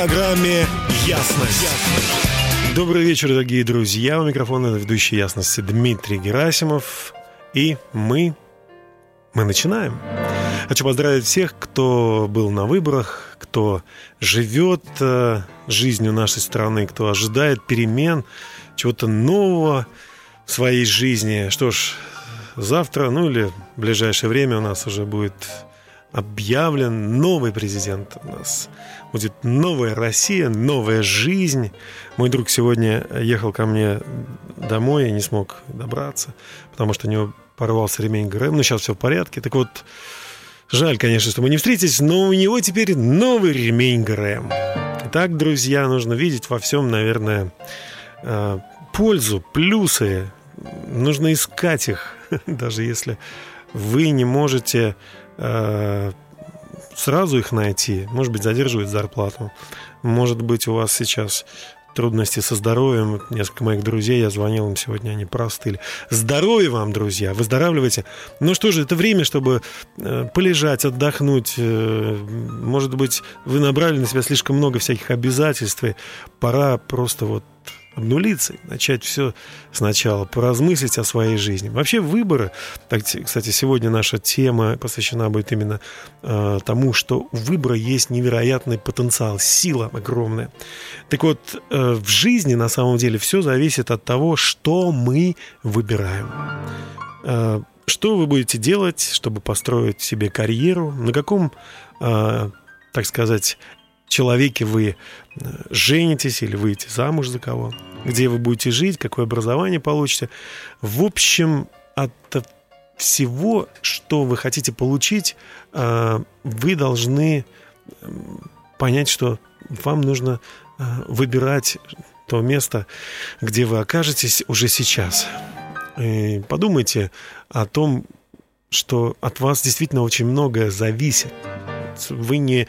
программе «Ясность». Добрый вечер, дорогие друзья. У микрофона ведущий «Ясности» Дмитрий Герасимов. И мы... Мы начинаем. Хочу поздравить всех, кто был на выборах, кто живет э, жизнью нашей страны, кто ожидает перемен, чего-то нового в своей жизни. Что ж, завтра, ну или в ближайшее время у нас уже будет объявлен новый президент у нас. Будет новая Россия, новая жизнь. Мой друг сегодня ехал ко мне домой и не смог добраться, потому что у него порвался ремень ГРМ. Ну, сейчас все в порядке. Так вот, жаль, конечно, что мы не встретились, но у него теперь новый ремень ГРМ. Итак, друзья, нужно видеть во всем, наверное, э, пользу, плюсы. Нужно искать их, даже если вы не можете Э, сразу их найти. Может быть, задерживать зарплату. Может быть, у вас сейчас трудности со здоровьем. Несколько моих друзей, я звонил им сегодня, они простыли. Здоровья вам, друзья, выздоравливайте. Ну что же, это время, чтобы э, полежать, отдохнуть. Э, может быть, вы набрали на себя слишком много всяких обязательств, и пора просто вот обнулиться, начать все сначала, поразмыслить о своей жизни. Вообще выборы, так, кстати, сегодня наша тема посвящена будет именно э, тому, что у выбора есть невероятный потенциал, сила огромная. Так вот, э, в жизни на самом деле все зависит от того, что мы выбираем. Э, что вы будете делать, чтобы построить себе карьеру, на каком, э, так сказать, человеке вы э, женитесь или выйдете замуж за кого, где вы будете жить, какое образование получите. В общем, от всего, что вы хотите получить, э, вы должны понять, что вам нужно э, выбирать то место, где вы окажетесь уже сейчас. И подумайте о том, что от вас действительно очень многое зависит. Вы не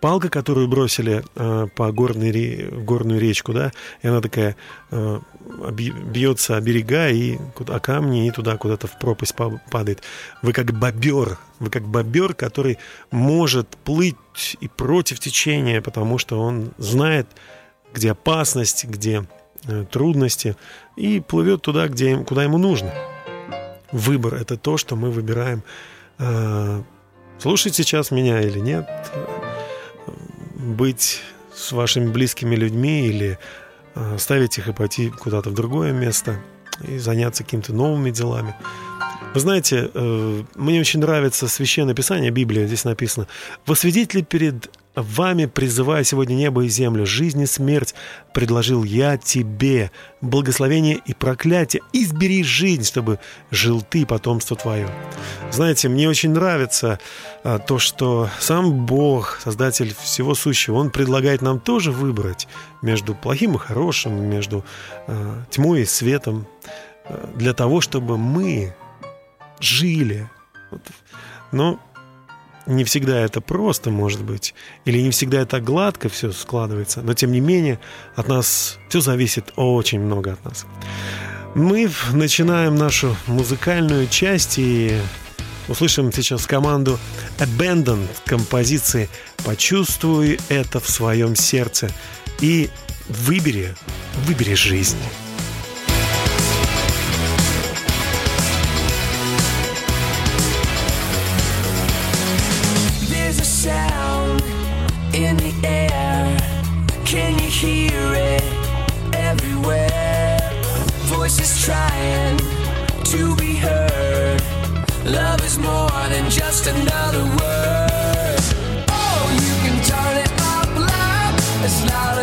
палка, которую бросили э, по горной, горную речку, да, и она такая э, бьется о берега и о камни, и туда куда-то в пропасть падает. Вы как бобер, вы как бобер, который может плыть и против течения, потому что он знает, где опасность, где э, трудности, и плывет туда, где, куда ему нужно. Выбор – это то, что мы выбираем. Э, слушать сейчас меня или нет – быть с вашими близкими людьми или э, оставить их и пойти куда-то в другое место и заняться какими-то новыми делами. Вы знаете, э, мне очень нравится Священное Писание, Библия, здесь написано «Во свидетели перед Вами призывая сегодня небо и землю, жизнь и смерть, предложил я тебе благословение и проклятие. Избери жизнь, чтобы жил ты, потомство твое. Знаете, мне очень нравится а, то, что сам Бог, Создатель всего сущего, Он предлагает нам тоже выбрать между плохим и хорошим, между а, тьмой и светом, а, для того, чтобы мы жили. Но не всегда это просто, может быть, или не всегда это гладко все складывается, но тем не менее от нас все зависит очень много от нас. Мы начинаем нашу музыкальную часть и услышим сейчас команду Abandoned композиции «Почувствуй это в своем сердце» и «Выбери, выбери жизнь». To be heard. Love is more than just another word. Oh, you can turn it up loud, as loud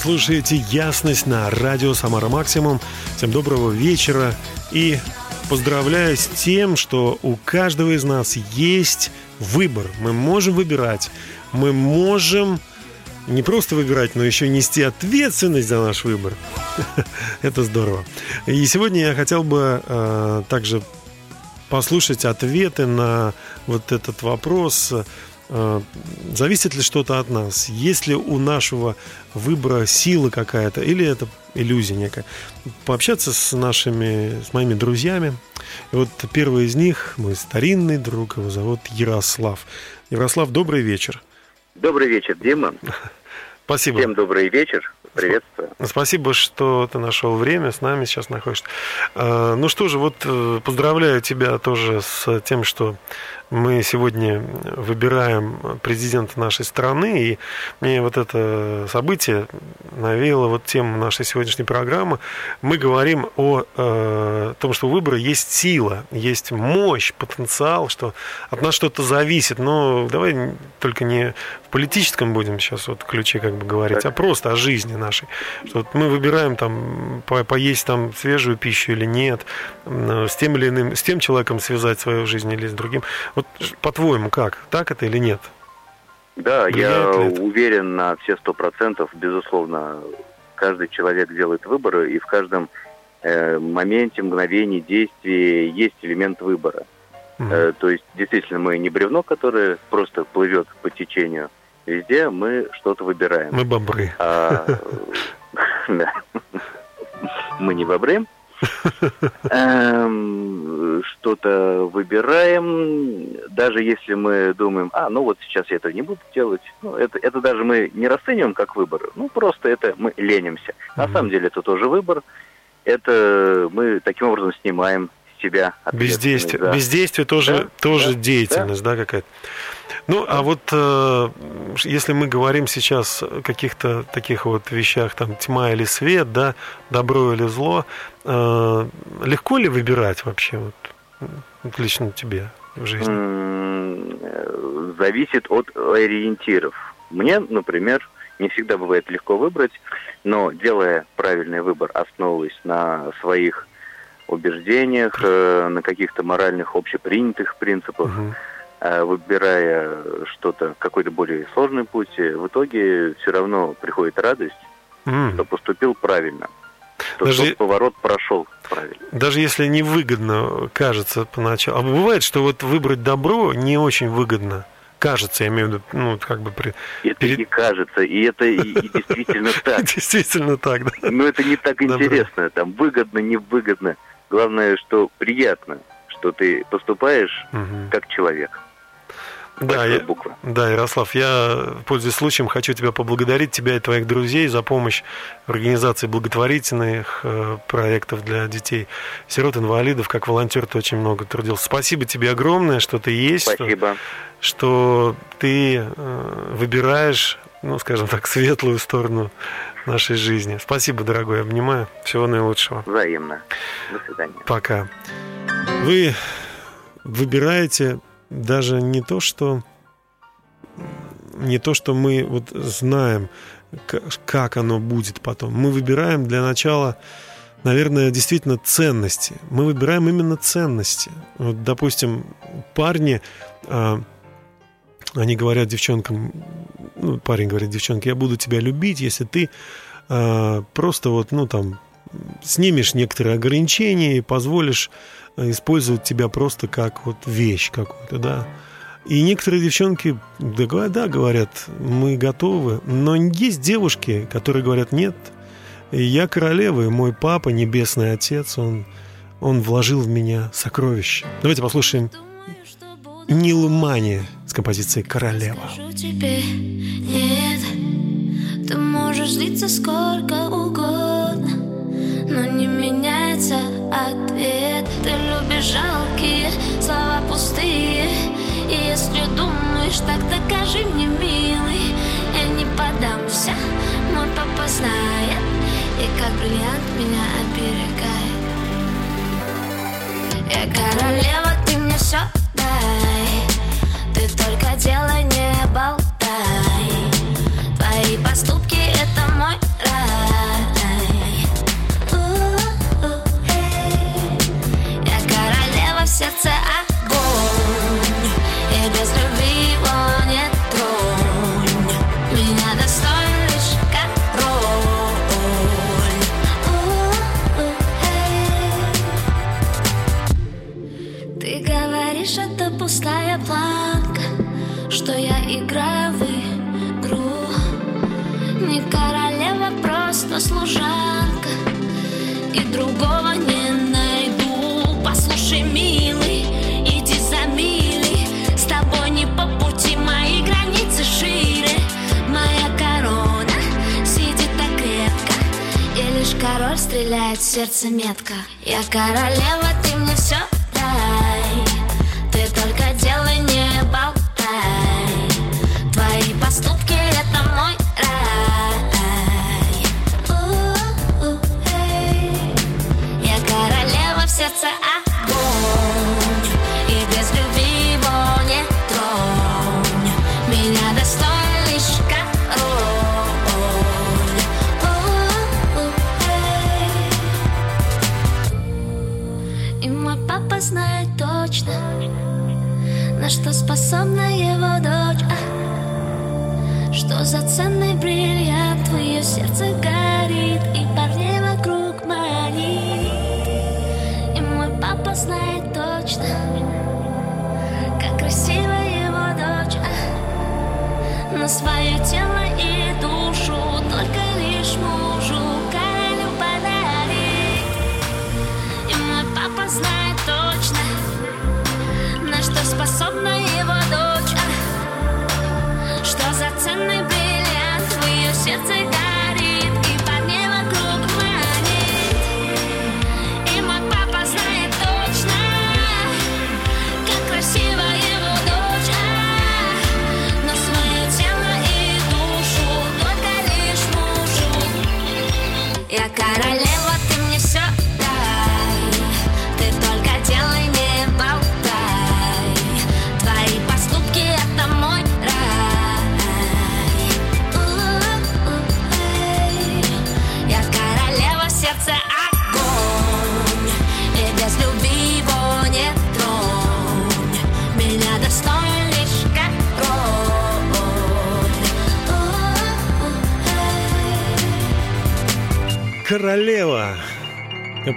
слушаете «Ясность» на радио «Самара Максимум». Всем доброго вечера и поздравляю с тем, что у каждого из нас есть выбор. Мы можем выбирать, мы можем не просто выбирать, но еще нести ответственность за наш выбор. Это здорово. И сегодня я хотел бы э, также послушать ответы на вот этот вопрос. Э, зависит ли что-то от нас? Есть ли у нашего выбора сила какая-то? Или это иллюзия некая? Пообщаться с нашими, с моими друзьями. И вот первый из них, мой старинный друг, его зовут Ярослав. Ярослав, добрый вечер. Добрый вечер, Дима. Спасибо. Всем добрый вечер. Приветствую. Спасибо, что ты нашел время, с нами сейчас находишься. А, ну что же, вот э, поздравляю тебя тоже с тем, что мы сегодня выбираем президента нашей страны, и мне вот это событие навеяло вот тему нашей сегодняшней программы. Мы говорим о э, том, что у выбора есть сила, есть мощь, потенциал, что от нас что-то зависит. Но давай только не в политическом будем сейчас вот ключе как бы говорить, а просто о жизни нашей. Что вот мы выбираем там по поесть там свежую пищу или нет, с тем или иным, с тем человеком связать свою жизнь или с другим. Вот по-твоему, как? Так это или нет? Да, Влияет я уверен на все сто процентов. Безусловно, каждый человек делает выборы, и в каждом э, моменте, мгновении, действии есть элемент выбора. Mm-hmm. Э, то есть, действительно, мы не бревно, которое просто плывет по течению. Везде мы что-то выбираем. Мы бобры. А, мы не бобры. Эм, что-то выбираем, даже если мы думаем, а, ну вот сейчас я это не буду делать, ну, это, это даже мы не расцениваем как выбор, ну просто это мы ленимся. На самом деле это тоже выбор, это мы таким образом снимаем себя. Бездействие, за... бездействие тоже, да? тоже да? деятельность, да, да какая-то. Ну, а вот э, если мы говорим сейчас о каких-то таких вот вещах, там, тьма или свет, да, добро или зло, э, легко ли выбирать вообще, вот лично тебе в жизни? Зависит от ориентиров. Мне, например, не всегда бывает легко выбрать, но делая правильный выбор, основываясь на своих убеждениях, э, на каких-то моральных общепринятых принципах, угу Э, выбирая что-то, какой-то более сложный путь, в итоге все равно приходит радость, mm. что поступил правильно. Что Даже... тот поворот прошел правильно. Даже если невыгодно кажется поначалу. А бывает, что вот выбрать добро не очень выгодно. Кажется, я имею в виду, ну, как бы... При... Это перед... не кажется, и это и, и действительно так. Действительно так, да. Но это не так интересно, там, выгодно, невыгодно. Главное, что приятно, что ты поступаешь как человек. Да, я, да, Ярослав, я, пользуясь случаем, хочу тебя поблагодарить, тебя и твоих друзей за помощь в организации благотворительных э, проектов для детей, сирот, инвалидов. Как волонтер ты очень много трудился. Спасибо тебе огромное, что ты есть. Спасибо. Что, что ты э, выбираешь, ну, скажем так, светлую сторону нашей жизни. Спасибо, дорогой, обнимаю. Всего наилучшего. Взаимно. До свидания. Пока. Вы выбираете даже не то, что не то, что мы вот знаем, как оно будет потом. Мы выбираем для начала, наверное, действительно ценности. Мы выбираем именно ценности. Вот, допустим, парни, а, они говорят девчонкам, ну, парень говорит девчонке, я буду тебя любить, если ты а, просто вот, ну, там, снимешь некоторые ограничения и позволишь использовать тебя просто как вот вещь какую-то, да. И некоторые девчонки, да, да, говорят, мы готовы, но есть девушки, которые говорят, нет, я королева, и мой папа, небесный отец, он, он вложил в меня сокровища. Давайте послушаем Нил Мани с композицией «Королева». Тебе, нет, ты можешь злиться сколько угодно, но не меняется ответ. Ты любишь жалкие слова пустые И если думаешь, так докажи мне, милый Я не подамся, мой папа знает И как бриллиант меня оберегает. Я королева, ты мне все дай только дело не болтай. Твои поступки это мой рай. Я королева в сердце сердце метко. Я королева, что способна его дочь. А, Что за ценный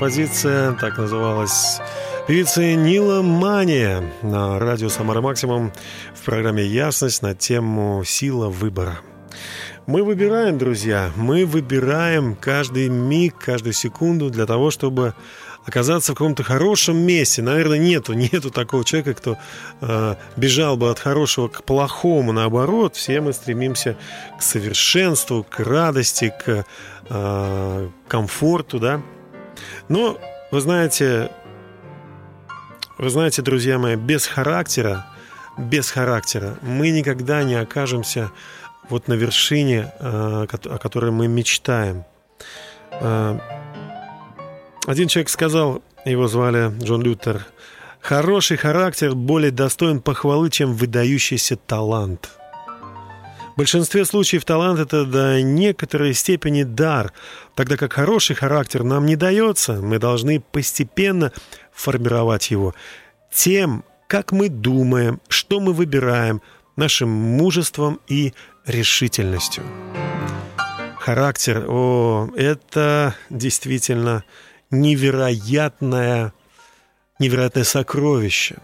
Композиция так называлась певицы Нила Мания на радио Самара Максимум в программе «Ясность» на тему «Сила выбора». Мы выбираем, друзья, мы выбираем каждый миг, каждую секунду для того, чтобы оказаться в каком-то хорошем месте. Наверное, нету, нету такого человека, кто э, бежал бы от хорошего к плохому. Наоборот, все мы стремимся к совершенству, к радости, к э, комфорту, да. Но, вы знаете, вы знаете, друзья мои, без характера, без характера мы никогда не окажемся вот на вершине, э, о которой мы мечтаем. Э, один человек сказал, его звали Джон Лютер, «Хороший характер более достоин похвалы, чем выдающийся талант». В большинстве случаев талант – это до некоторой степени дар, тогда как хороший характер нам не дается, мы должны постепенно формировать его тем, как мы думаем, что мы выбираем, нашим мужеством и решительностью. Характер, о, это действительно невероятное, невероятное сокровище.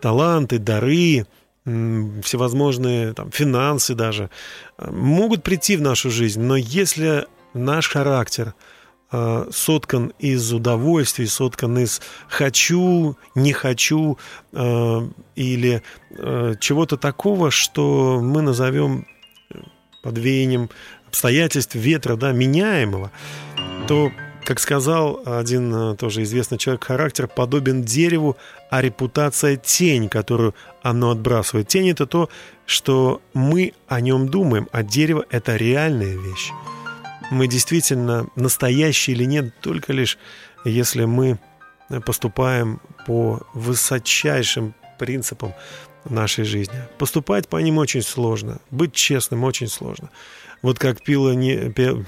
Таланты, дары, всевозможные там, финансы даже могут прийти в нашу жизнь, но если наш характер э, соткан из удовольствий, соткан из хочу, не хочу э, или э, чего-то такого, что мы назовем под веянием обстоятельств ветра, да, меняемого, то как сказал один тоже известный человек, характер подобен дереву, а репутация тень, которую оно отбрасывает. Тень это то, что мы о нем думаем, а дерево это реальная вещь. Мы действительно настоящие или нет, только лишь если мы поступаем по высочайшим принципам нашей жизни. Поступать по ним очень сложно, быть честным очень сложно вот как пела, не, пе,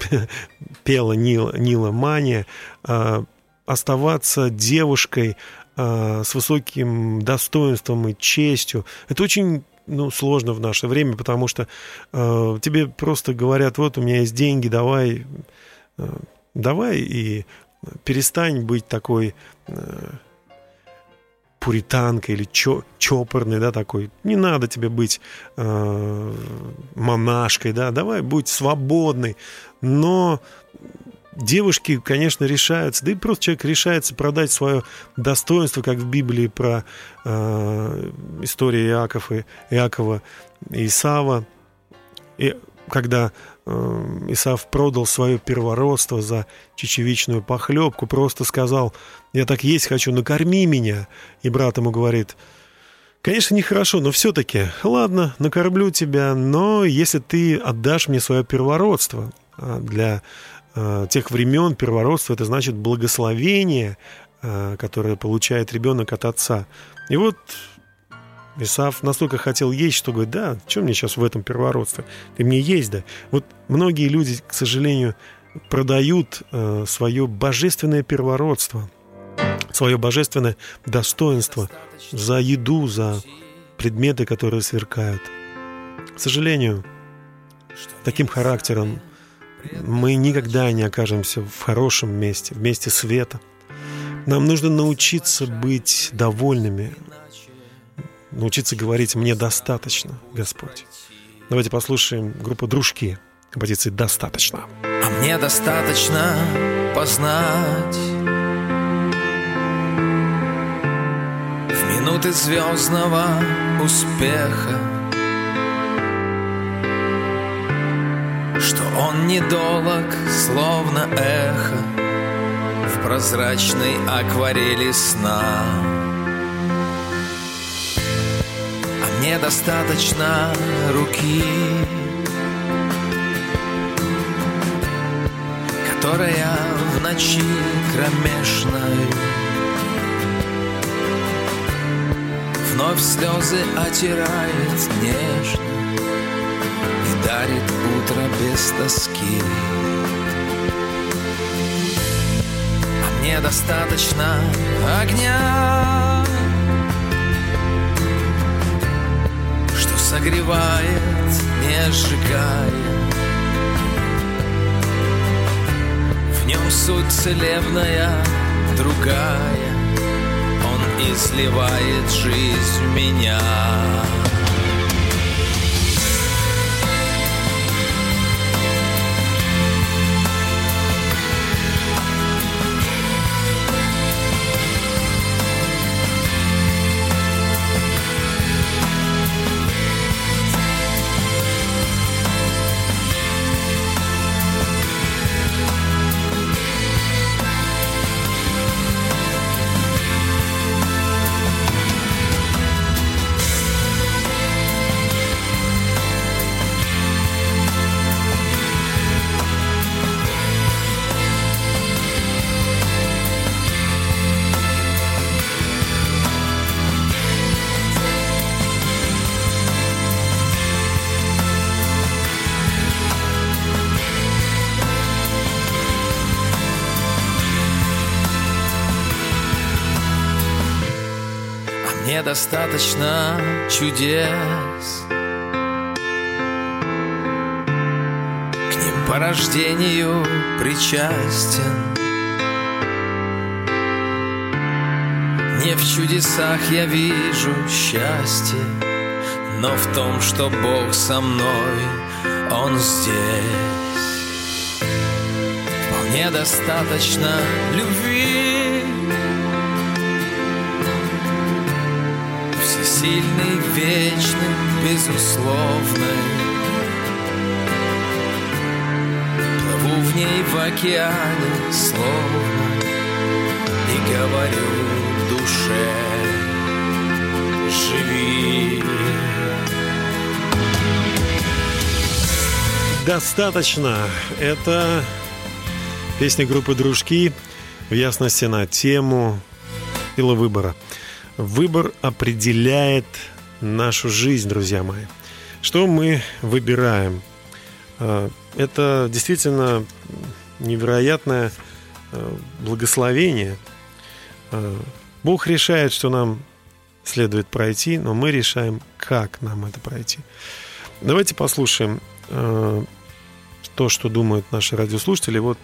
пела Нила, Нила Мания, э, оставаться девушкой э, с высоким достоинством и честью, это очень ну, сложно в наше время, потому что э, тебе просто говорят, вот у меня есть деньги, давай, э, давай и перестань быть такой пуританкой или чо, чопорной, да, такой. Не надо тебе быть э, монашкой, да, давай будь свободной. Но девушки, конечно, решаются, да и просто человек решается продать свое достоинство, как в Библии про э, историю Иаков и, Иакова и Исава. И когда э, Исав продал свое первородство за чечевичную похлебку, просто сказал, я так есть хочу, накорми меня. И брат ему говорит, конечно, нехорошо, но все-таки, ладно, накормлю тебя, но если ты отдашь мне свое первородство а, для э, тех времен первородство это значит благословение, э, которое получает ребенок от отца. И вот Исаф настолько хотел есть, что говорит, да, что мне сейчас в этом первородстве? Ты мне есть, да. Вот многие люди, к сожалению, продают э, свое божественное первородство, свое божественное достоинство за еду, за предметы, которые сверкают. К сожалению, таким характером мы никогда не окажемся в хорошем месте, в месте света. Нам нужно научиться быть довольными, научиться говорить «мне достаточно, Господь». Давайте послушаем группу «Дружки» композиции «Достаточно». А мне достаточно познать В минуты звездного успеха Что он недолог, словно эхо В прозрачной акварели сна А мне достаточно руки Которая в ночи кромешной Вновь слезы отирает нежно дарит утро без тоски. А мне достаточно огня, что согревает, не сжигая. В нем суть целебная, другая. Он изливает жизнь в меня. Достаточно чудес. К ним по рождению причастен. Не в чудесах я вижу счастье Но в том, что Бог со мной, Он здесь. Вполне достаточно любви сильный, вечный, безусловный. Плыву в ней в океане словно И говорю душе, живи. Достаточно. Это песня группы «Дружки» в ясности на тему пила выбора. Выбор определяет нашу жизнь, друзья мои. Что мы выбираем? А, это действительно невероятное а, благословение. А, Бог решает, что нам следует пройти, но мы решаем, как нам это пройти. Давайте послушаем то, что думают наши радиослушатели. Вот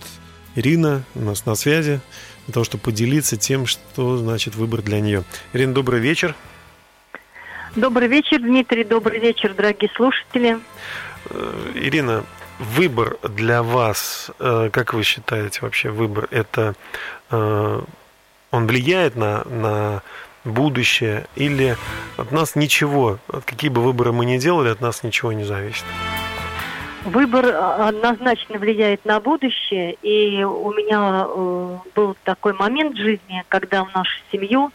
Ирина у нас на связи для того, чтобы поделиться тем, что значит выбор для нее. Ирина, добрый вечер. Добрый вечер, Дмитрий. Добрый вечер, дорогие слушатели. Э, Ирина, выбор для вас, э, как вы считаете вообще выбор, это э, он влияет на, на будущее или от нас ничего, какие бы выборы мы ни делали, от нас ничего не зависит? Выбор а, однозначно влияет на будущее, и у меня э, был такой момент в жизни, когда в нашу семью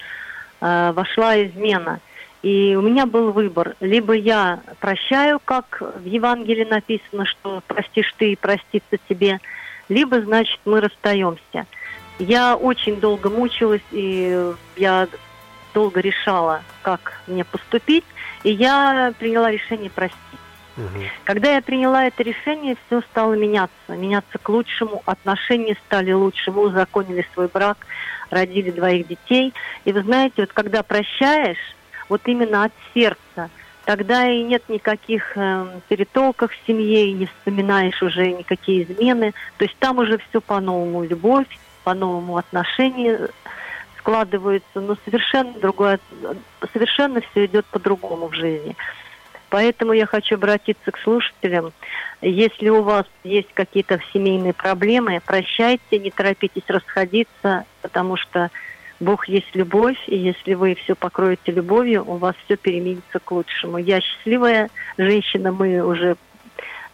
э, вошла измена. И у меня был выбор. Либо я прощаю, как в Евангелии написано, что простишь ты и простится тебе, либо, значит, мы расстаемся. Я очень долго мучилась, и я долго решала, как мне поступить, и я приняла решение простить. Когда я приняла это решение, все стало меняться, меняться к лучшему, отношения стали лучше, мы узаконили свой брак, родили двоих детей. И вы знаете, вот когда прощаешь, вот именно от сердца, тогда и нет никаких э, перетолков в семье, и не вспоминаешь уже никакие измены. То есть там уже все по-новому, любовь, по-новому отношения складываются, но совершенно другое, совершенно все идет по-другому в жизни. Поэтому я хочу обратиться к слушателям. Если у вас есть какие-то семейные проблемы, прощайте, не торопитесь расходиться, потому что Бог есть любовь, и если вы все покроете любовью, у вас все переменится к лучшему. Я счастливая женщина, мы уже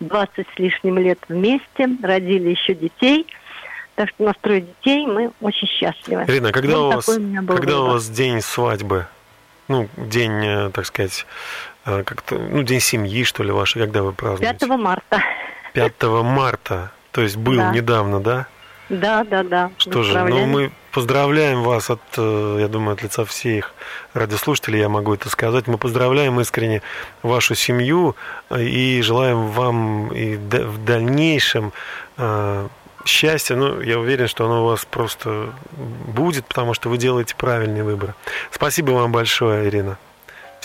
20 с лишним лет вместе, родили еще детей. Так что настроить детей мы очень счастливы. Ирина, когда, вот у, вас, у когда у вас день свадьбы? Ну, день, э, так сказать, а, как-то, ну, день семьи, что ли, ваш, когда вы празднуете? 5 марта. 5 марта, то есть был да. недавно, да? Да, да, да. Что же, ну мы поздравляем вас от, э, я думаю, от лица всех радиослушателей, я могу это сказать. Мы поздравляем искренне вашу семью э, и желаем вам и в дальнейшем э, счастья. Ну, я уверен, что оно у вас просто будет, потому что вы делаете правильный выбор. Спасибо вам большое, Ирина.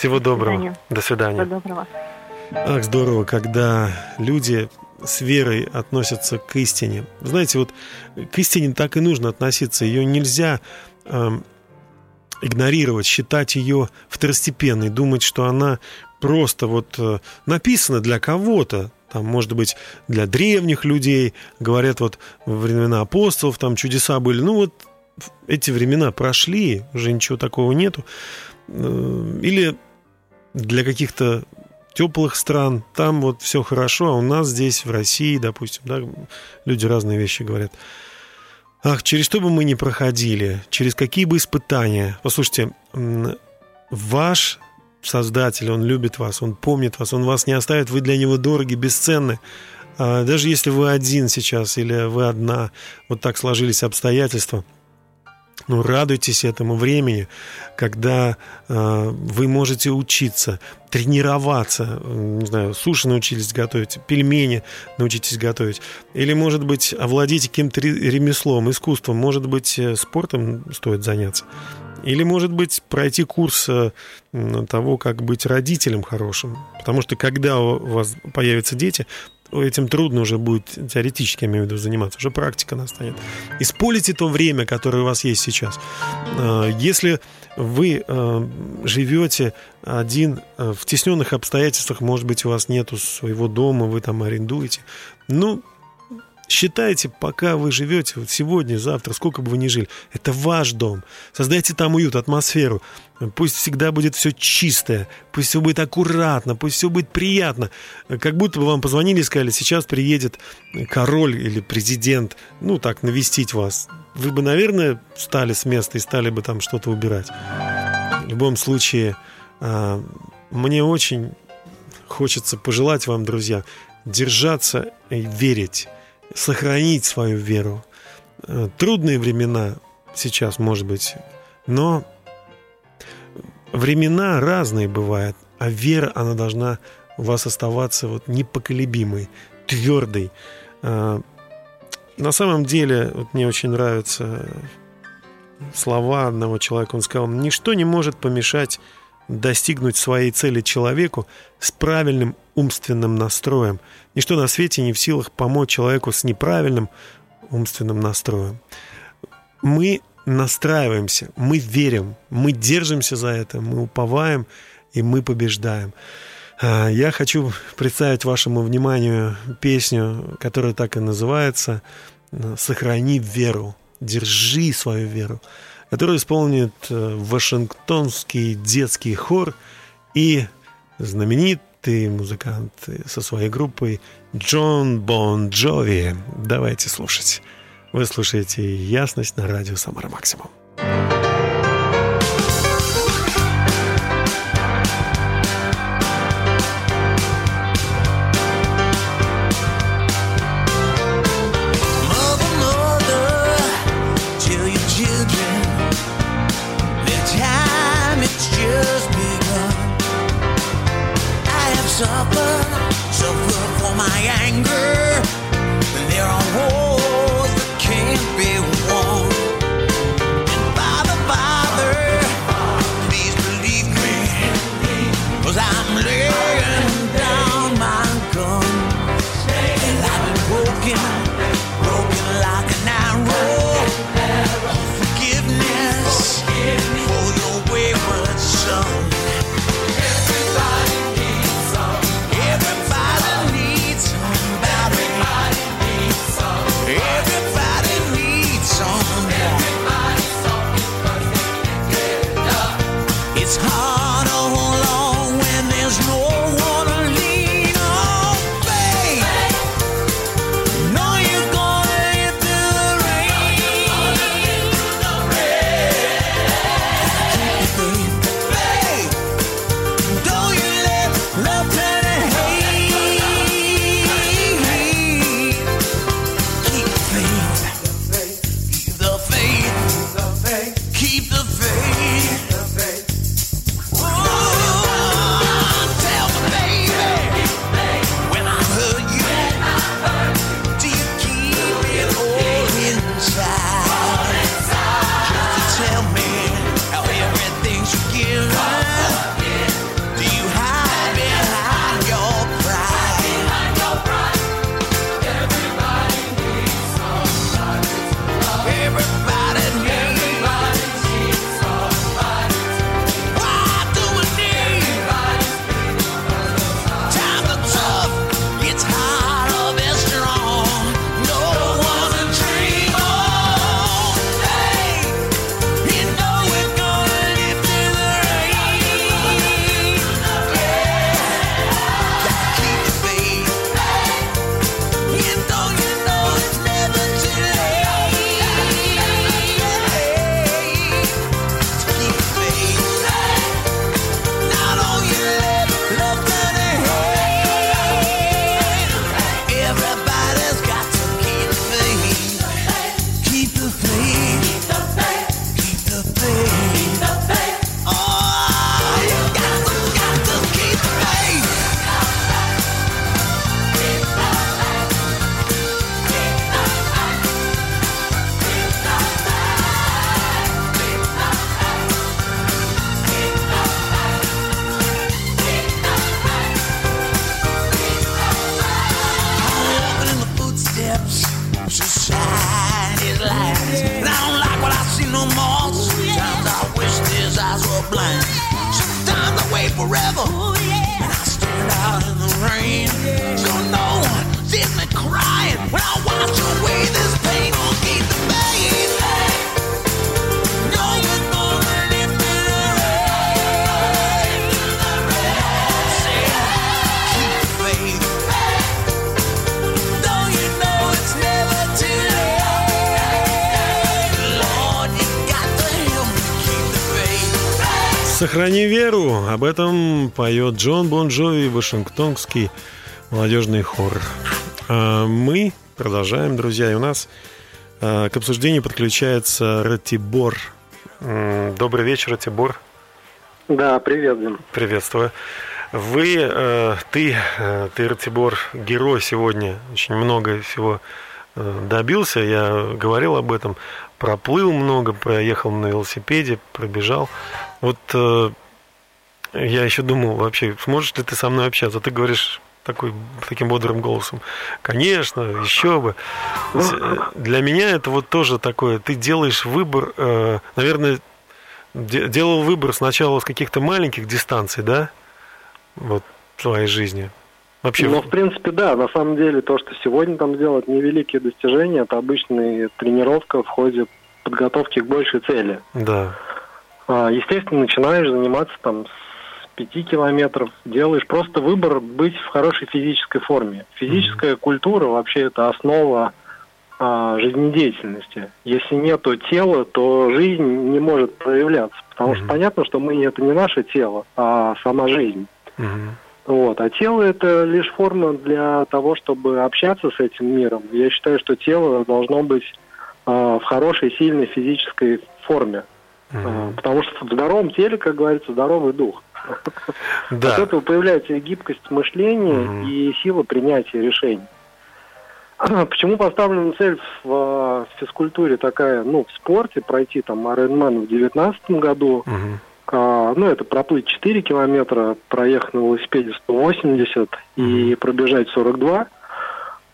Всего доброго. До свидания. Всего доброго. Ах, здорово, когда люди с верой относятся к истине. Знаете, вот к истине так и нужно относиться. Ее нельзя э, игнорировать, считать ее второстепенной, думать, что она просто вот э, написана для кого-то, там, может быть, для древних людей, говорят, вот во времена апостолов там чудеса были. Ну вот эти времена прошли, уже ничего такого нету. Э, или для каких-то теплых стран, там вот все хорошо, а у нас здесь, в России, допустим, да, люди разные вещи говорят. Ах, через что бы мы ни проходили, через какие бы испытания. Послушайте, ваш Создатель, Он любит вас, Он помнит вас, Он вас не оставит, вы для Него дороги, бесценны. А даже если вы один сейчас или вы одна, вот так сложились обстоятельства – ну, радуйтесь этому времени, когда э, вы можете учиться, тренироваться, не знаю, суши научились готовить, пельмени научитесь готовить, или, может быть, овладеть каким-то ремеслом, искусством, может быть, э, спортом стоит заняться, или, может быть, пройти курс э, того, как быть родителем хорошим, потому что когда у вас появятся дети, этим трудно уже будет теоретически, я имею в виду, заниматься. Уже практика настанет. Используйте то время, которое у вас есть сейчас. А, если вы а, живете один а, в тесненных обстоятельствах, может быть, у вас нету своего дома, вы там арендуете, ну, Считайте, пока вы живете, вот сегодня, завтра, сколько бы вы ни жили, это ваш дом. Создайте там уют, атмосферу. Пусть всегда будет все чистое, пусть все будет аккуратно, пусть все будет приятно. Как будто бы вам позвонили и сказали, сейчас приедет король или президент, ну так, навестить вас. Вы бы, наверное, встали с места и стали бы там что-то убирать. В любом случае, а, мне очень хочется пожелать вам, друзья, держаться и верить сохранить свою веру. Э, трудные времена сейчас, может быть, но времена разные бывают, а вера, она должна у вас оставаться вот непоколебимой, твердой. Э, на самом деле, вот мне очень нравятся слова одного человека. Он сказал, ничто не может помешать достигнуть своей цели человеку с правильным умственным настроем. Ничто на свете не в силах помочь человеку с неправильным умственным настроем. Мы настраиваемся, мы верим, мы держимся за это, мы уповаем и мы побеждаем. А, я хочу представить вашему вниманию песню, которая так и называется «Сохрани веру, держи свою веру», которую исполнит э, Вашингтонский детский хор и знаменитый музыкант со своей группой Джон Бон Джови. Давайте слушать. Вы слушаете «Ясность» на радио «Самара Максимум». Веру». Об этом поет Джон Бон Джови, Вашингтонский молодежный хор. А мы продолжаем, друзья. И у нас а, к обсуждению подключается Ратибор. Добрый вечер, Ратибор. Да, привет, Дим. Приветствую. Вы, э, ты, э, ты, Ратибор, герой сегодня. Очень много всего э, добился. Я говорил об этом. Проплыл много, проехал на велосипеде, пробежал. Вот я еще думал вообще, сможешь ли ты со мной общаться? Ты говоришь, такой, таким бодрым голосом. Конечно, еще бы. Для меня это вот тоже такое, ты делаешь выбор, э, наверное, делал выбор сначала с каких-то маленьких дистанций, да, вот в твоей жизни. Вообще... Ну, в принципе, да. На самом деле, то, что сегодня там сделать невеликие достижения, это обычная тренировка в ходе подготовки к большей цели. Да. А, естественно, начинаешь заниматься там с 5 километров, делаешь просто выбор быть в хорошей физической форме. Физическая mm-hmm. культура вообще это основа а, жизнедеятельности. Если нету тела, то жизнь не может проявляться. Потому mm-hmm. что понятно, что мы это не наше тело, а сама жизнь. Mm-hmm. Вот. А тело это лишь форма для того, чтобы общаться с этим миром. Я считаю, что тело должно быть э, в хорошей, сильной физической форме. Mm-hmm. потому что в здоровом теле, как говорится, здоровый дух. Да. От этого появляется и гибкость мышления, mm-hmm. и сила принятия решений. Почему поставлена цель в физкультуре такая, ну, в спорте, пройти там Ironman в 2019 году, угу. а, ну, это проплыть 4 километра, проехать на велосипеде 180 угу. и пробежать 42.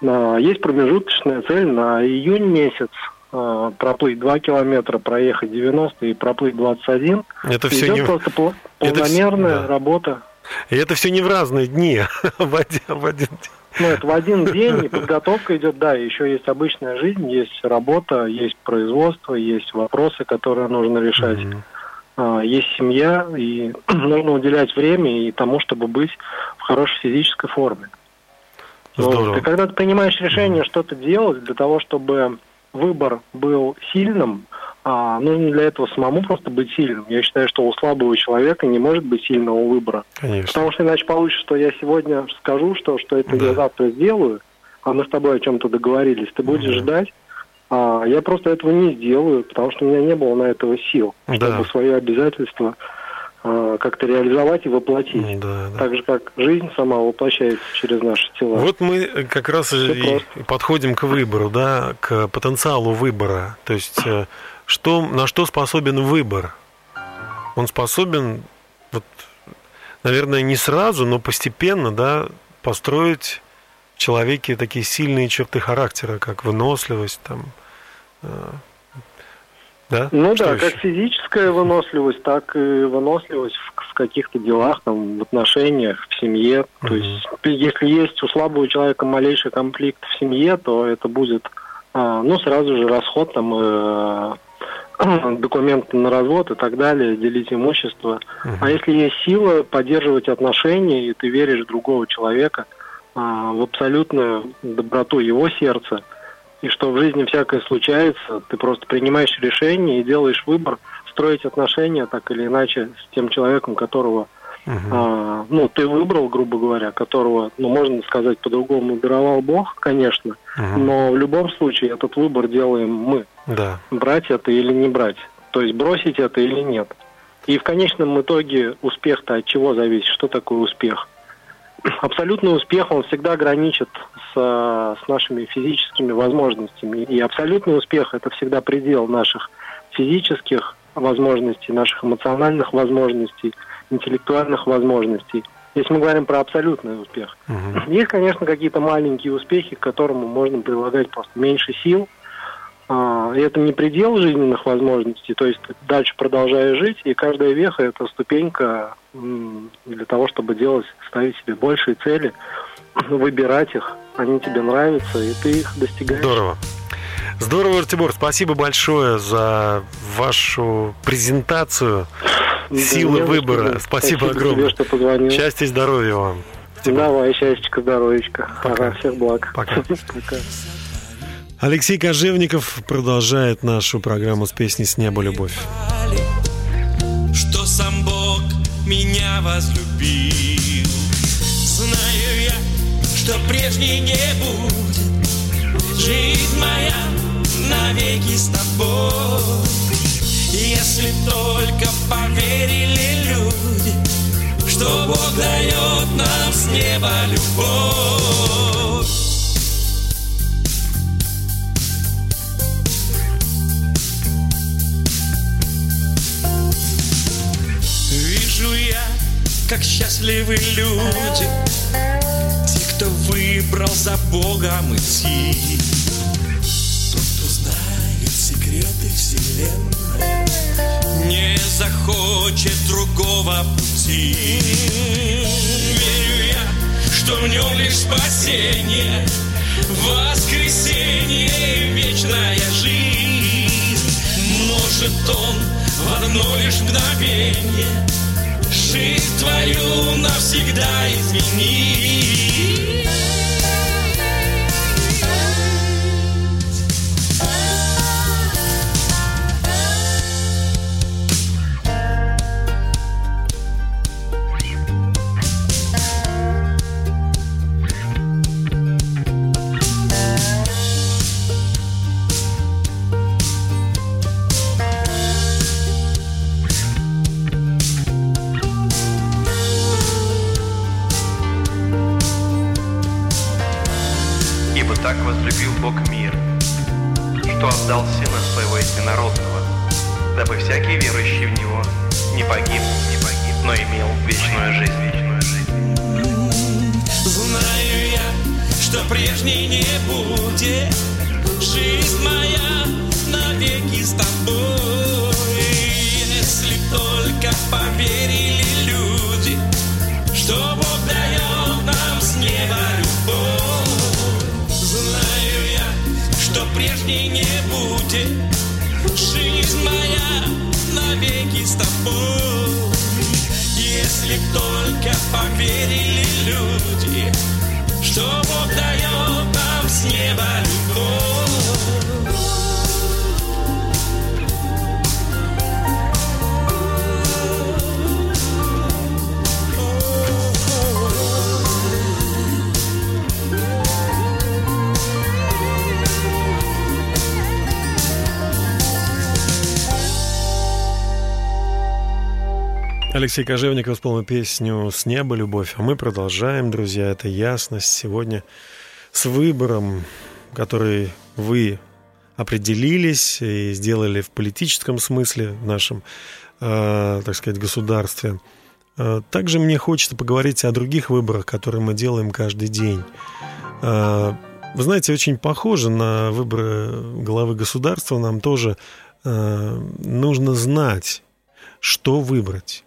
А, есть промежуточная цель на июнь месяц, а, проплыть 2 километра, проехать 90 и проплыть 21. Это все не... просто полномерная это... да. работа. И это все не в разные дни, в один, в один день. Ну, это в один день, и подготовка идет, да, еще есть обычная жизнь, есть работа, есть производство, есть вопросы, которые нужно решать. Mm-hmm. Есть семья, и нужно уделять время и тому, чтобы быть в хорошей физической форме. Вот. И когда ты принимаешь решение mm-hmm. что-то делать для того, чтобы выбор был сильным, а, нужно для этого самому просто быть сильным. Я считаю, что у слабого человека не может быть сильного выбора. Конечно. Потому что иначе получится, что я сегодня скажу, что, что это да. я завтра сделаю, а мы с тобой о чем-то договорились. Ты будешь да. ждать, а я просто этого не сделаю, потому что у меня не было на этого сил, да. чтобы свои обязательства а, как-то реализовать и воплотить. Да, да. Так же, как жизнь сама воплощается через наши тела. Вот мы как раз Все и просто. подходим к выбору, да, к потенциалу выбора. То есть э, что, на что способен выбор? Он способен, вот, наверное, не сразу, но постепенно, да, построить в человеке такие сильные черты характера, как выносливость, там, э, да? Ну что да, еще? как физическая выносливость, так и выносливость в, в каких-то делах, там, в отношениях, в семье. Угу. То есть, если есть у слабого человека малейший конфликт в семье, то это будет, а, ну, сразу же расход там э, документы на развод и так далее, делить имущество. Uh-huh. А если есть сила поддерживать отношения, и ты веришь в другого человека, а, в абсолютную доброту его сердца, и что в жизни всякое случается, ты просто принимаешь решение и делаешь выбор строить отношения так или иначе с тем человеком, которого Uh-huh. А, ну, ты выбрал, грубо говоря, которого, ну, можно сказать по-другому, даровал Бог, конечно, uh-huh. но в любом случае этот выбор делаем мы. Да. Брать это или не брать. То есть бросить это или нет. И в конечном итоге успех-то от чего зависит? Что такое успех? Абсолютный успех, он всегда граничит с, с нашими физическими возможностями. И абсолютный успех – это всегда предел наших физических возможностей, наших эмоциональных возможностей – интеллектуальных возможностей. Если мы говорим про абсолютный успех. Угу. Есть, конечно, какие-то маленькие успехи, к которым можно прилагать просто меньше сил. А, и это не предел жизненных возможностей, то есть дальше продолжаешь жить, и каждая веха – это ступенька для того, чтобы делать, ставить себе большие цели, выбирать их, они тебе нравятся, и ты их достигаешь. Здорово. Здорово, Артибор, спасибо большое за вашу презентацию силы выбора. Спасибо, Спасибо огромное. Тебе, что позвонил. Счастья и здоровья вам. Спасибо. Давай, счастья, здоровечка. Пока. Ага, всех благ. Пока. Пока. Алексей Кожевников продолжает нашу программу с песней «С неба любовь». Что сам Бог меня возлюбил. Знаю я, что прежней не будет. Жизнь моя навеки с тобой. Если только поверили люди, что Бог дает нам с неба любовь. Вижу я, как счастливы люди, выбрал за Богом идти. Тот, кто знает секреты вселенной, не захочет другого пути. Верю я, что в нем лишь спасение, воскресенье и вечная жизнь. Может он в одно лишь мгновение жизнь твою навсегда изменить. Ибо так возлюбил Бог мир, что отдал Сына Своего Единородного, дабы всякий верующий в Него не погиб, не погиб, но имел вечную жизнь. Вечную жизнь. Знаю я, что прежней не будет Жизнь моя навеки с тобой Если только поверили люди Что Бог дает нам с неба прежней не будет Жизнь моя навеки с тобой если б только поверили люди, что Бог дает нам с неба любовь. Алексей Кожевников исполнил песню «С неба любовь». А мы продолжаем, друзья, это ясность. Сегодня с выбором, который вы определились и сделали в политическом смысле в нашем, э, так сказать, государстве. Э, также мне хочется поговорить о других выборах, которые мы делаем каждый день. Э, вы знаете, очень похоже на выборы главы государства. Нам тоже э, нужно знать, что выбрать.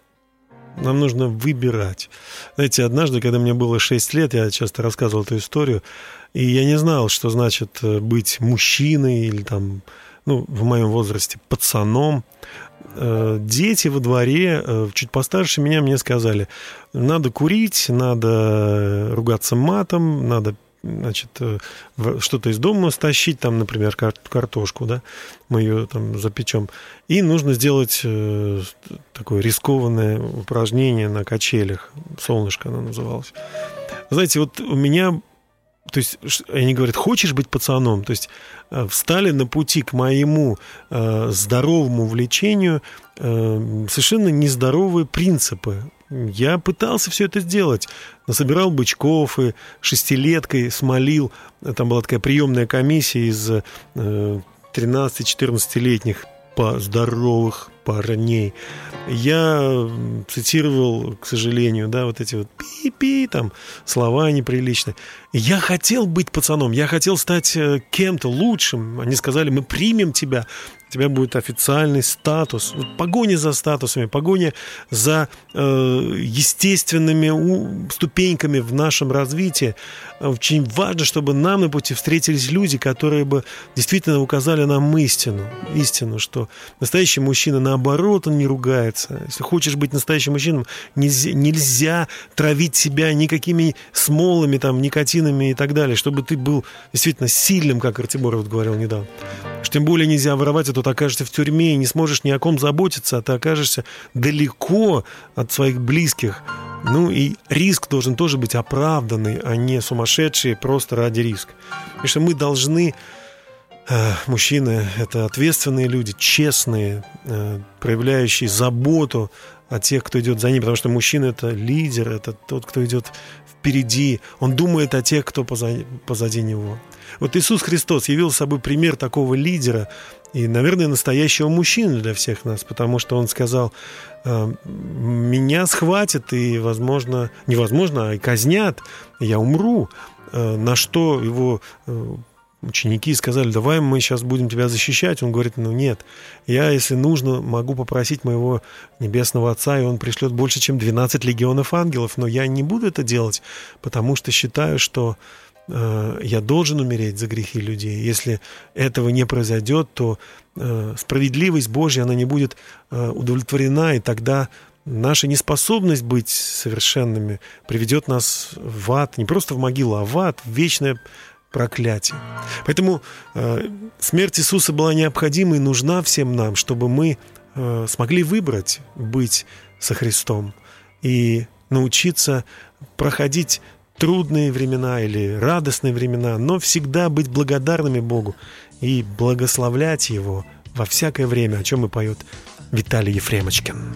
Нам нужно выбирать. Знаете, однажды, когда мне было 6 лет, я часто рассказывал эту историю, и я не знал, что значит э, быть мужчиной или там, ну, в моем возрасте, пацаном. Э, Дети во дворе, э, чуть постарше меня, мне сказали, надо курить, надо ругаться матом, надо значит, что-то из дома стащить, там, например, картошку, да, мы ее там запечем. И нужно сделать такое рискованное упражнение на качелях. Солнышко оно называлось. Знаете, вот у меня то есть они говорят, хочешь быть пацаном? То есть встали на пути к моему э, здоровому влечению э, совершенно нездоровые принципы. Я пытался все это сделать. Насобирал бычков и шестилеткой смолил. Там была такая приемная комиссия из э, 13-14-летних здоровых парней. Я цитировал, к сожалению, да, вот эти вот пи-пи, там, слова неприличные. Я хотел быть пацаном, я хотел стать кем-то лучшим. Они сказали, мы примем тебя, у тебя будет официальный статус. Вот погоня за статусами, погоня за э, естественными у, ступеньками в нашем развитии. Очень важно, чтобы нам на пути встретились люди, которые бы действительно указали нам истину. Истину, что настоящий мужчина, наоборот, он не ругается. Если хочешь быть настоящим мужчиной, нельзя, нельзя травить себя никакими смолами, там, никотинами и так далее, чтобы ты был действительно сильным, как Артемуров говорил недавно. Что тем более нельзя воровать, а то ты окажешься в тюрьме и не сможешь ни о ком заботиться, а ты окажешься далеко от своих близких. Ну и риск должен тоже быть оправданный, а не сумасшедший просто ради риска. Потому что мы должны мужчины – это ответственные люди, честные, проявляющие заботу о тех, кто идет за ним, потому что мужчина – это лидер, это тот, кто идет впереди, он думает о тех, кто позади, позади него. Вот Иисус Христос явил собой пример такого лидера и, наверное, настоящего мужчины для всех нас, потому что он сказал, меня схватят и, возможно, невозможно, а и казнят, я умру, э, на что его э, ученики сказали, давай мы сейчас будем тебя защищать. Он говорит, ну нет, я, если нужно, могу попросить моего небесного Отца, и он пришлет больше, чем 12 легионов ангелов, но я не буду это делать, потому что считаю, что э, я должен умереть за грехи людей. Если этого не произойдет, то э, справедливость Божья, она не будет э, удовлетворена, и тогда наша неспособность быть совершенными приведет нас в ад, не просто в могилу, а в ад, в вечное проклятие. Поэтому э, смерть Иисуса была необходима и нужна всем нам, чтобы мы э, смогли выбрать быть со Христом и научиться проходить трудные времена или радостные времена, но всегда быть благодарными Богу и благословлять Его во всякое время, о чем и поет Виталий Ефремочкин.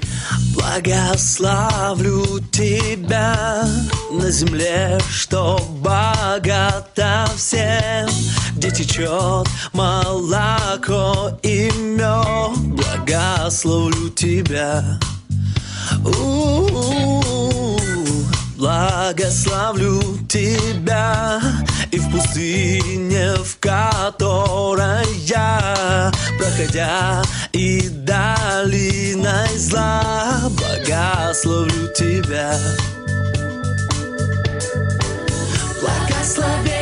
Благословлю тебя на земле, что богата всем, где течет молоко и мед. Благословлю тебя. У-у-у. Благословлю тебя и в пустыне, в которой я, проходя и долиной зла, благословлю тебя. Благословение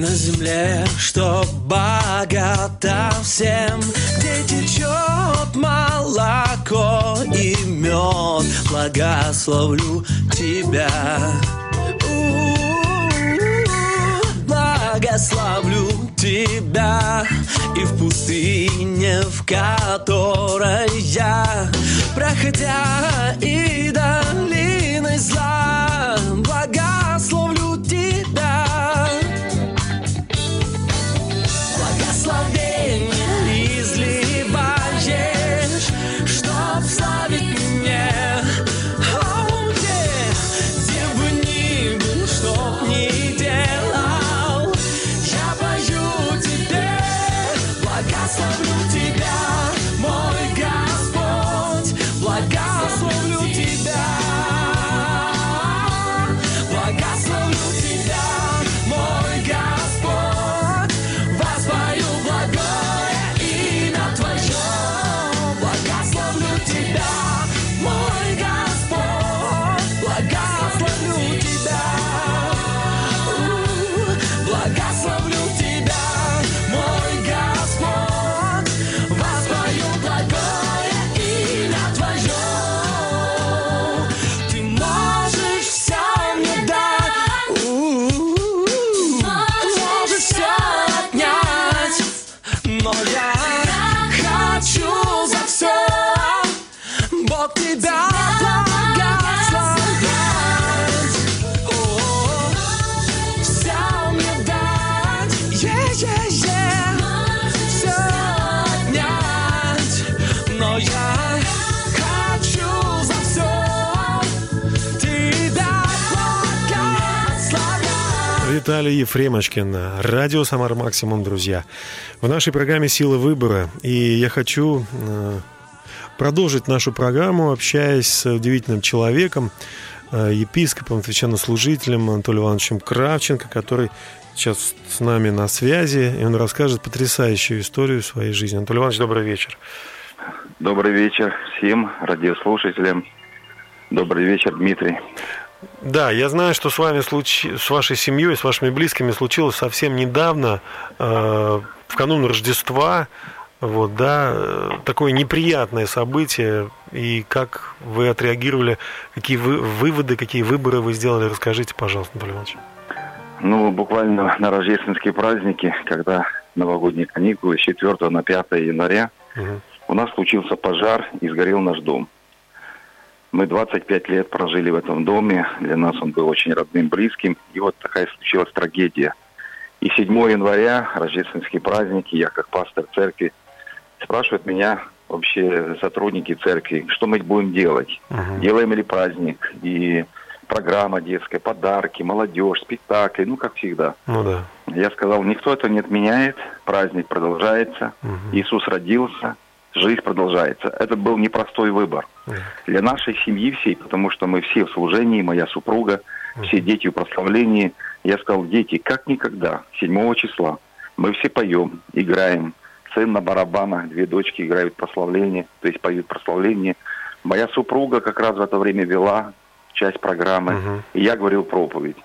на земле, что богата всем, где течет молоко и мед. Благословлю тебя. Благословлю тебя и в пустыне, в которой я, проходя и долиной зла, Тебя благословлять. О, Все мне дать, е-е-е, все отнять, но я хочу за все тебя благословлять. Виталий Ефремочкин, радио «Самар Максимум», друзья. В нашей программе «Сила выбора». И я хочу э, продолжить нашу программу, общаясь с удивительным человеком, э, епископом, священнослужителем Анатолием Ивановичем Кравченко, который сейчас с нами на связи, и он расскажет потрясающую историю своей жизни. Анатолий Иванович, добрый вечер. Добрый вечер всем радиослушателям. Добрый вечер, Дмитрий. Да, я знаю, что с вами случи... с вашей семьей, с вашими близкими случилось совсем недавно, э, в канун Рождества, вот, да, такое неприятное событие, и как вы отреагировали, какие вы... выводы, какие выборы вы сделали, расскажите, пожалуйста, Анатолий Иванович. Ну, буквально на рождественские праздники, когда новогодние каникулы с 4 на 5 января Мгм. у нас случился пожар и сгорел наш дом. Мы 25 лет прожили в этом доме, для нас он был очень родным, близким, и вот такая случилась трагедия. И 7 января, рождественский праздник, и я как пастор церкви, спрашивают меня вообще сотрудники церкви, что мы будем делать, Мгм. делаем ли праздник, и программа детская, подарки, молодежь, спектакли, ну как всегда. Ну да. Я сказал, никто это не отменяет, праздник продолжается, Мгм. Иисус родился, жизнь продолжается. Это был непростой выбор Да. для нашей семьи всей, потому что мы все в служении, моя супруга, все дети в прославлении. Я сказал, дети, как никогда, 7 числа, мы все поем, играем. Сын на барабанах, две дочки играют прославление, то есть поют прославление. Моя супруга как раз в это время вела часть программы, Мгм. и я говорил проповедь.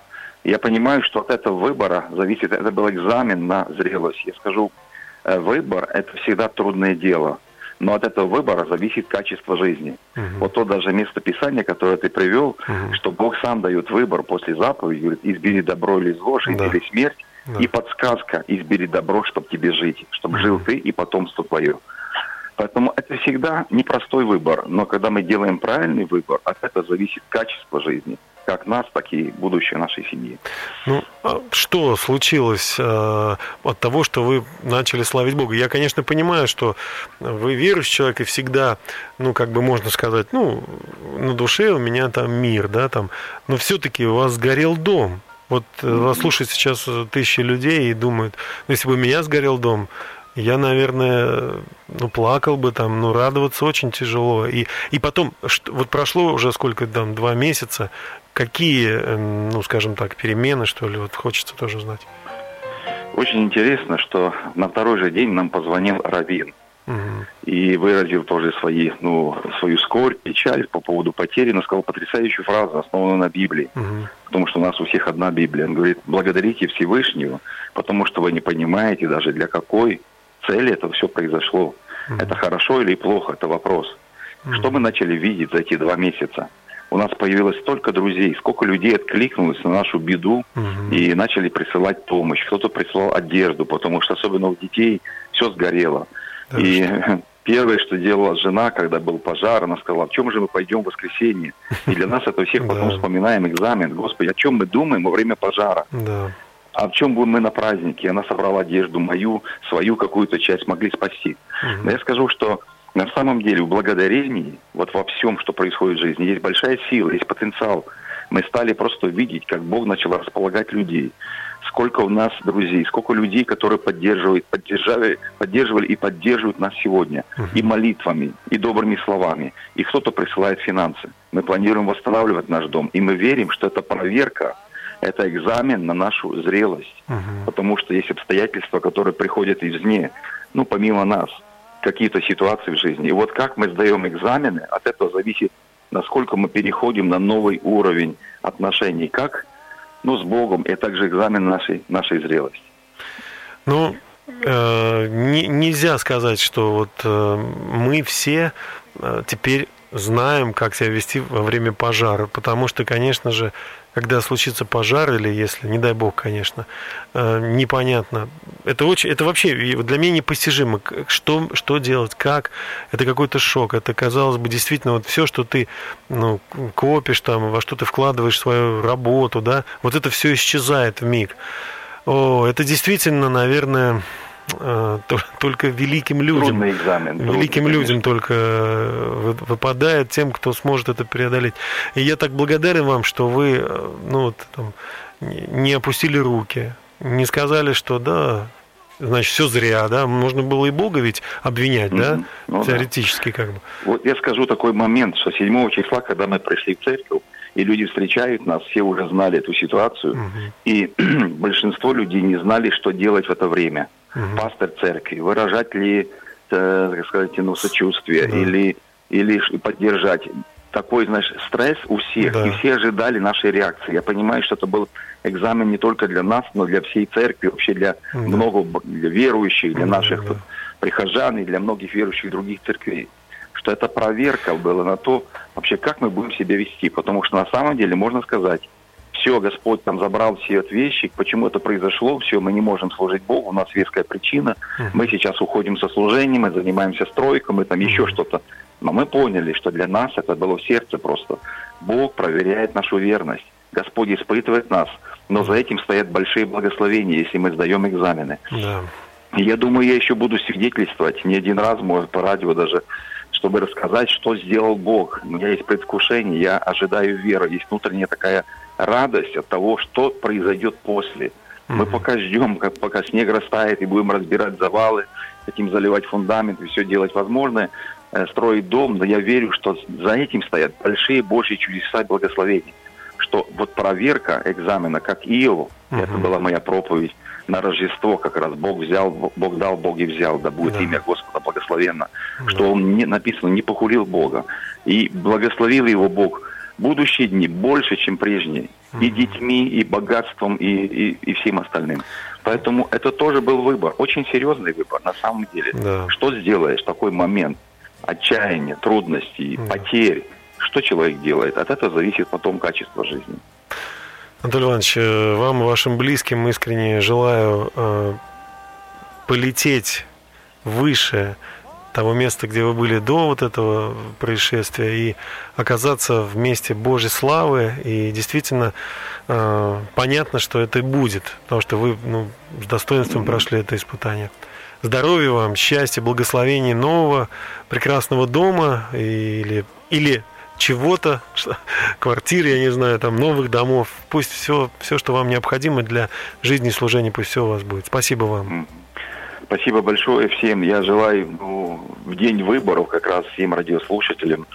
Я понимаю, что от этого выбора зависит, это был экзамен на зрелость. Я скажу, э, выбор – это всегда трудное дело. Но от этого выбора зависит качество жизни. Мгм. Вот то даже местописание, которое ты привел, Мгм. что Бог сам дает выбор после заповеди, говорит, избери добро или зло, жизнь Да. или смерть, Да. и подсказка, избери добро, чтобы тебе жить, чтобы жил ты и потомство твое. Поэтому это всегда непростой выбор, но когда мы делаем правильный выбор, от этого зависит качество жизни, как нас, так и будущее нашей семьи. Ну, а что случилось э, от того, что вы начали славить Бога? Я, конечно, понимаю, что вы верующий человек, и всегда, ну, как бы можно сказать, ну, на душе у меня там мир, да, там, но все-таки у вас сгорел дом. Вот э, вас слушают сейчас э, тысячи людей и думают, ну, если бы у меня сгорел дом, я, наверное, ну, плакал бы там, ну, радоваться очень тяжело. И, и потом, что- вот прошло уже сколько там, два месяца, какие, эм, ну, скажем так, перемены, что ли, вот хочется тоже узнать. Очень интересно, что на второй же день нам позвонил Равин И выразил тоже свои, ну, свою скорбь, печаль по поводу потери, но сказал потрясающую фразу, основанную на Библии. Потому что у нас у всех одна Библия. Он говорит, благодарите Всевышнего, потому что вы не понимаете даже для какой цели это все произошло. Это хорошо или плохо, это вопрос. Что мы начали видеть за эти два месяца? У нас появилось столько друзей, сколько людей откликнулось на нашу беду и начали присылать помощь. Кто-то присылал одежду, потому что особенно у детей все сгорело. Да и первое, что делала жена, когда был пожар, она сказала, «А в чем же мы пойдем в воскресенье? И для нас это всех потом вспоминаем экзамен. Господи, о чем мы думаем во время пожара? Да. А в чем будем мы на празднике? Она собрала одежду мою, свою какую-то часть, могли спасти. Но я скажу, что на самом деле в благодарении, вот во всем, что происходит в жизни, есть большая сила, есть потенциал. Мы стали просто видеть, как Бог начал располагать людей. Сколько у нас друзей, сколько людей, которые поддерживают, поддержали, поддерживали и поддерживают нас сегодня. И молитвами, и добрыми словами. И кто-то присылает финансы. Мы планируем восстанавливать наш дом. И мы верим, что это проверка, это экзамен на нашу зрелость. Потому что есть обстоятельства, которые приходят извне, ну, помимо нас, какие-то ситуации в жизни. И вот как мы сдаем экзамены, от этого зависит, насколько мы переходим на новый уровень отношений, как ну, с Богом, и также экзамен нашей, нашей зрелости. Ну, э, не- нельзя сказать, что вот э, мы все э, теперь знаем, как себя вести во время пожара, потому что, конечно же, когда случится пожар, или если, не дай бог, конечно, э, непонятно. Это очень, это вообще для меня непостижимо, что, что делать, как. Это какой-то шок. Это, казалось бы, действительно, вот все, что ты ну, копишь там, во что ты вкладываешь свою работу, да, вот это все исчезает в миг. О, это действительно, наверное, только великим людям, Трудный экзамен. трудный, великим конечно. людям только э, вы- выпадает тем, кто сможет это преодолеть. И я так благодарен вам, что вы, э, ну вот, там, не опустили руки, не сказали, что да, значит, все зря, да, можно было и Бога ведь обвинять, да. Ну да. теоретически как бы. Вот я скажу такой момент, что 7 числа, когда мы пришли в церковь, и люди встречают нас, все уже знали эту ситуацию, и большинство людей не знали, что делать в это время. Пастор церкви, выражать ли, э, так сказать, ну, сочувствие Да. или, или поддержать. Такой, знаешь, стресс у всех, Да. и все ожидали нашей реакции. Я понимаю, что это был экзамен не только для нас, но для всей церкви, вообще для Да. много для верующих, для Да, наших да. прихожан и для многих верующих других церквей что это проверка была на то, вообще, как мы будем себя вести. Потому что на самом деле, можно сказать, все, Господь там забрал все эти вещи, почему это произошло, все, мы не можем служить Богу, у нас веская причина, мы сейчас уходим со служением, мы занимаемся стройкой, мы там еще что-то. Но мы поняли, что для нас это было в сердце просто. Бог проверяет нашу верность. Господь испытывает нас, но за этим стоят большие благословения, если мы сдаем экзамены. Да. Я думаю, я еще буду свидетельствовать не один раз, может, по радио даже, чтобы рассказать, что сделал Бог. У меня есть предвкушение, я ожидаю веры, есть внутренняя такая радость от того, что произойдет после. Мы пока ждем, как, пока снег растает, и будем разбирать завалы, хотим заливать фундамент и все делать возможное, э, строить дом, но я верю, что за этим стоят большие Божьи чудеса и благословения. Что вот проверка экзамена, как Иову, это была моя проповедь, на Рождество как раз Бог взял, Бог дал, Бог и взял, да будет Да. имя Господа благословенно. Что он не написано, не похулил Бога. И благословил его Бог будущие дни больше, чем прежние. И детьми, и богатством, и, и, и всем остальным. Поэтому это тоже был выбор, очень серьезный выбор на самом деле. Да. Что сделаешь в такой момент отчаяния, трудностей, потерь? Что человек делает? От этого зависит потом качество жизни. Анатолий Иванович, э, вам и вашим близким искренне желаю э, полететь выше того места, где вы были до вот этого происшествия, и оказаться в месте Божьей славы. И действительно э, понятно, что это и будет, потому что вы ну, с достоинством прошли это испытание. Здоровья вам, счастья, благословений нового прекрасного дома или, или чего-то, квартиры, я не знаю, там новых домов. Пусть все, все, что вам необходимо для жизни и служения, пусть все у вас будет. Спасибо вам. Спасибо большое всем. Я желаю ну, в день выборов как раз всем радиослушателям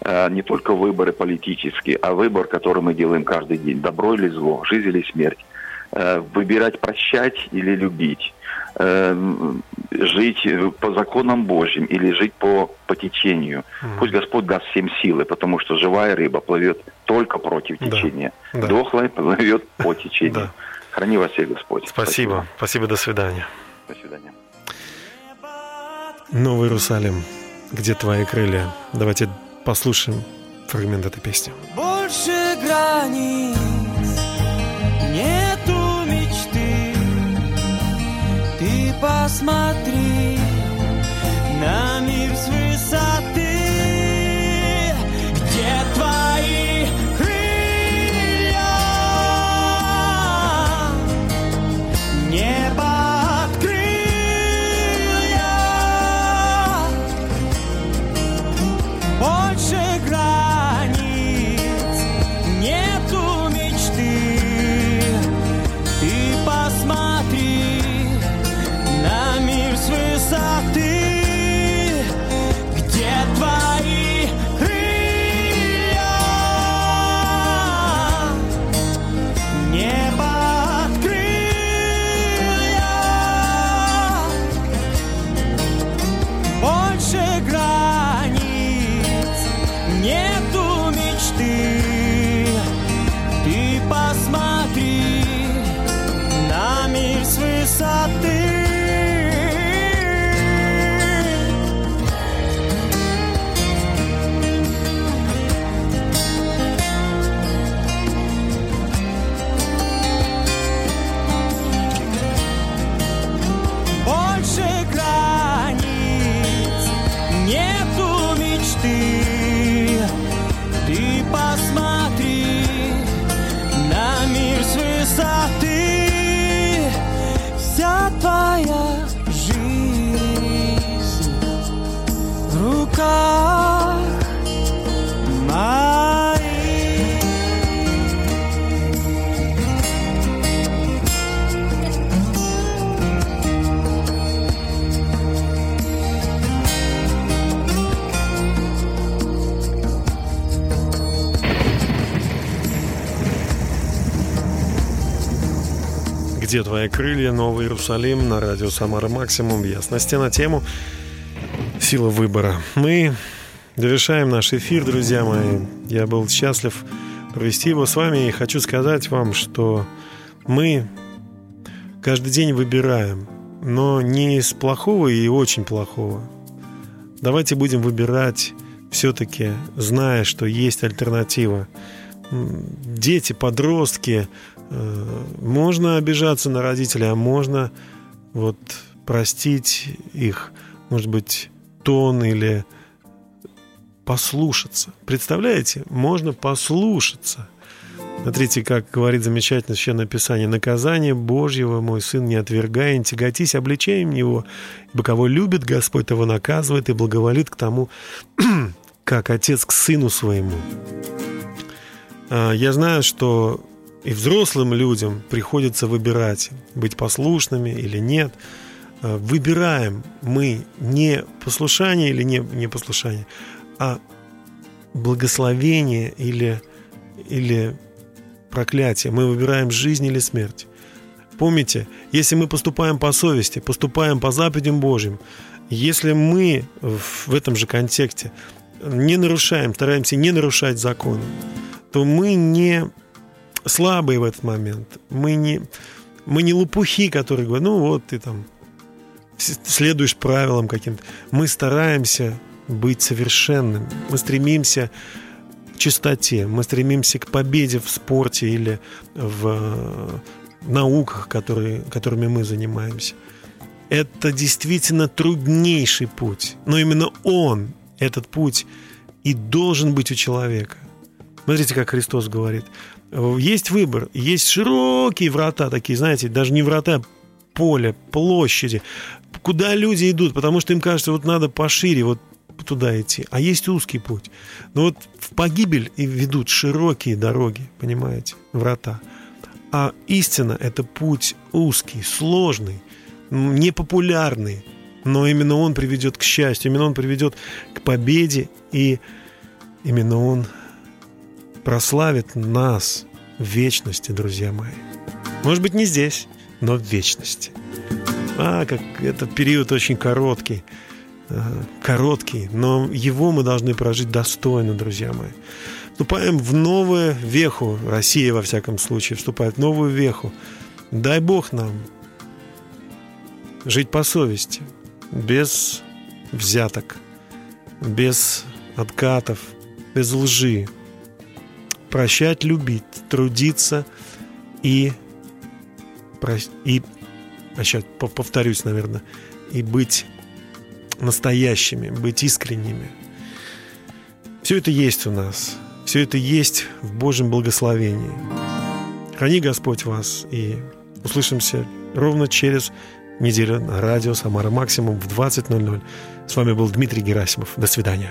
э, не только выборы политические, а выбор, который мы делаем каждый день. Добро или зло, жизнь или смерть. Э, выбирать прощать или любить. Э, м, жить э, по законам Божьим или жить по, по течению. Пусть Господь даст всем силы, потому что живая рыба плывет только против течения. Да. Дохлая плывет по течению. Да. Храни вас всех Господь. Спасибо. Спасибо, до свидания. До свидания. Новый Иерусалим, где твои крылья? Давайте послушаем фрагмент этой песни. Больше границ нету посмотри на мир с высоты, где твои крылья. Небо Где твои крылья? Новый Иерусалим на радио Самара Максимум. Ясности на тему сила выбора. Мы завершаем наш эфир, друзья мои. Я был счастлив провести его с вами и хочу сказать вам, что мы каждый день выбираем, но не из плохого и очень плохого. Давайте будем выбирать все-таки, зная, что есть альтернатива. дети, подростки, можно обижаться на родителей, а можно вот простить их, может быть, тон или послушаться. Представляете? Можно послушаться. Смотрите, как говорит замечательно Священное Писание. «Наказание Божьего, мой сын, не отвергай, не тяготись обличением его, ибо кого любит Господь, того наказывает и благоволит к тому, как отец к сыну своему». А, я знаю, что и взрослым людям приходится выбирать, быть послушными или нет. А, выбираем мы не послушание или не, не послушание, а благословение или, или проклятие. Мы выбираем жизнь или смерть. Помните, если мы поступаем по совести, поступаем по заповедям Божьим, если мы в этом же контексте не нарушаем, стараемся не нарушать законы, то мы не слабые в этот момент. Мы не, мы не лопухи, которые говорят, ну вот ты там следуешь правилам каким-то. Мы стараемся быть совершенным. Мы стремимся к чистоте, мы стремимся к победе в спорте или в э, науках, которые, которыми мы занимаемся. Это действительно труднейший путь, но именно он, этот путь, и должен быть у человека. Смотрите, как Христос говорит. Есть выбор, есть широкие врата такие, знаете, даже не врата, поле, площади, куда люди идут, потому что им кажется, вот надо пошире, вот туда идти, а есть узкий путь. Но вот в погибель и ведут широкие дороги, понимаете, врата. А истина – это путь узкий, сложный, непопулярный, но именно он приведет к счастью, именно он приведет к победе, и именно он прославит нас в вечности, друзья мои. Может быть, не здесь, но в вечности. А, как этот период очень короткий – Э, короткий, но его мы должны прожить достойно, друзья мои. Вступаем в новую веху, Россия во всяком случае вступает в новую веху. Дай Бог нам жить по совести, без взяток, без откатов, без лжи, прощать, любить, трудиться и, и а сейчас повторюсь, наверное, и быть настоящими, быть искренними. Все это есть у нас. Все это есть в Божьем благословении. Храни Господь вас и услышимся ровно через неделю на радио «Самара Максимум» в 20.00. С вами был Дмитрий Герасимов. До свидания.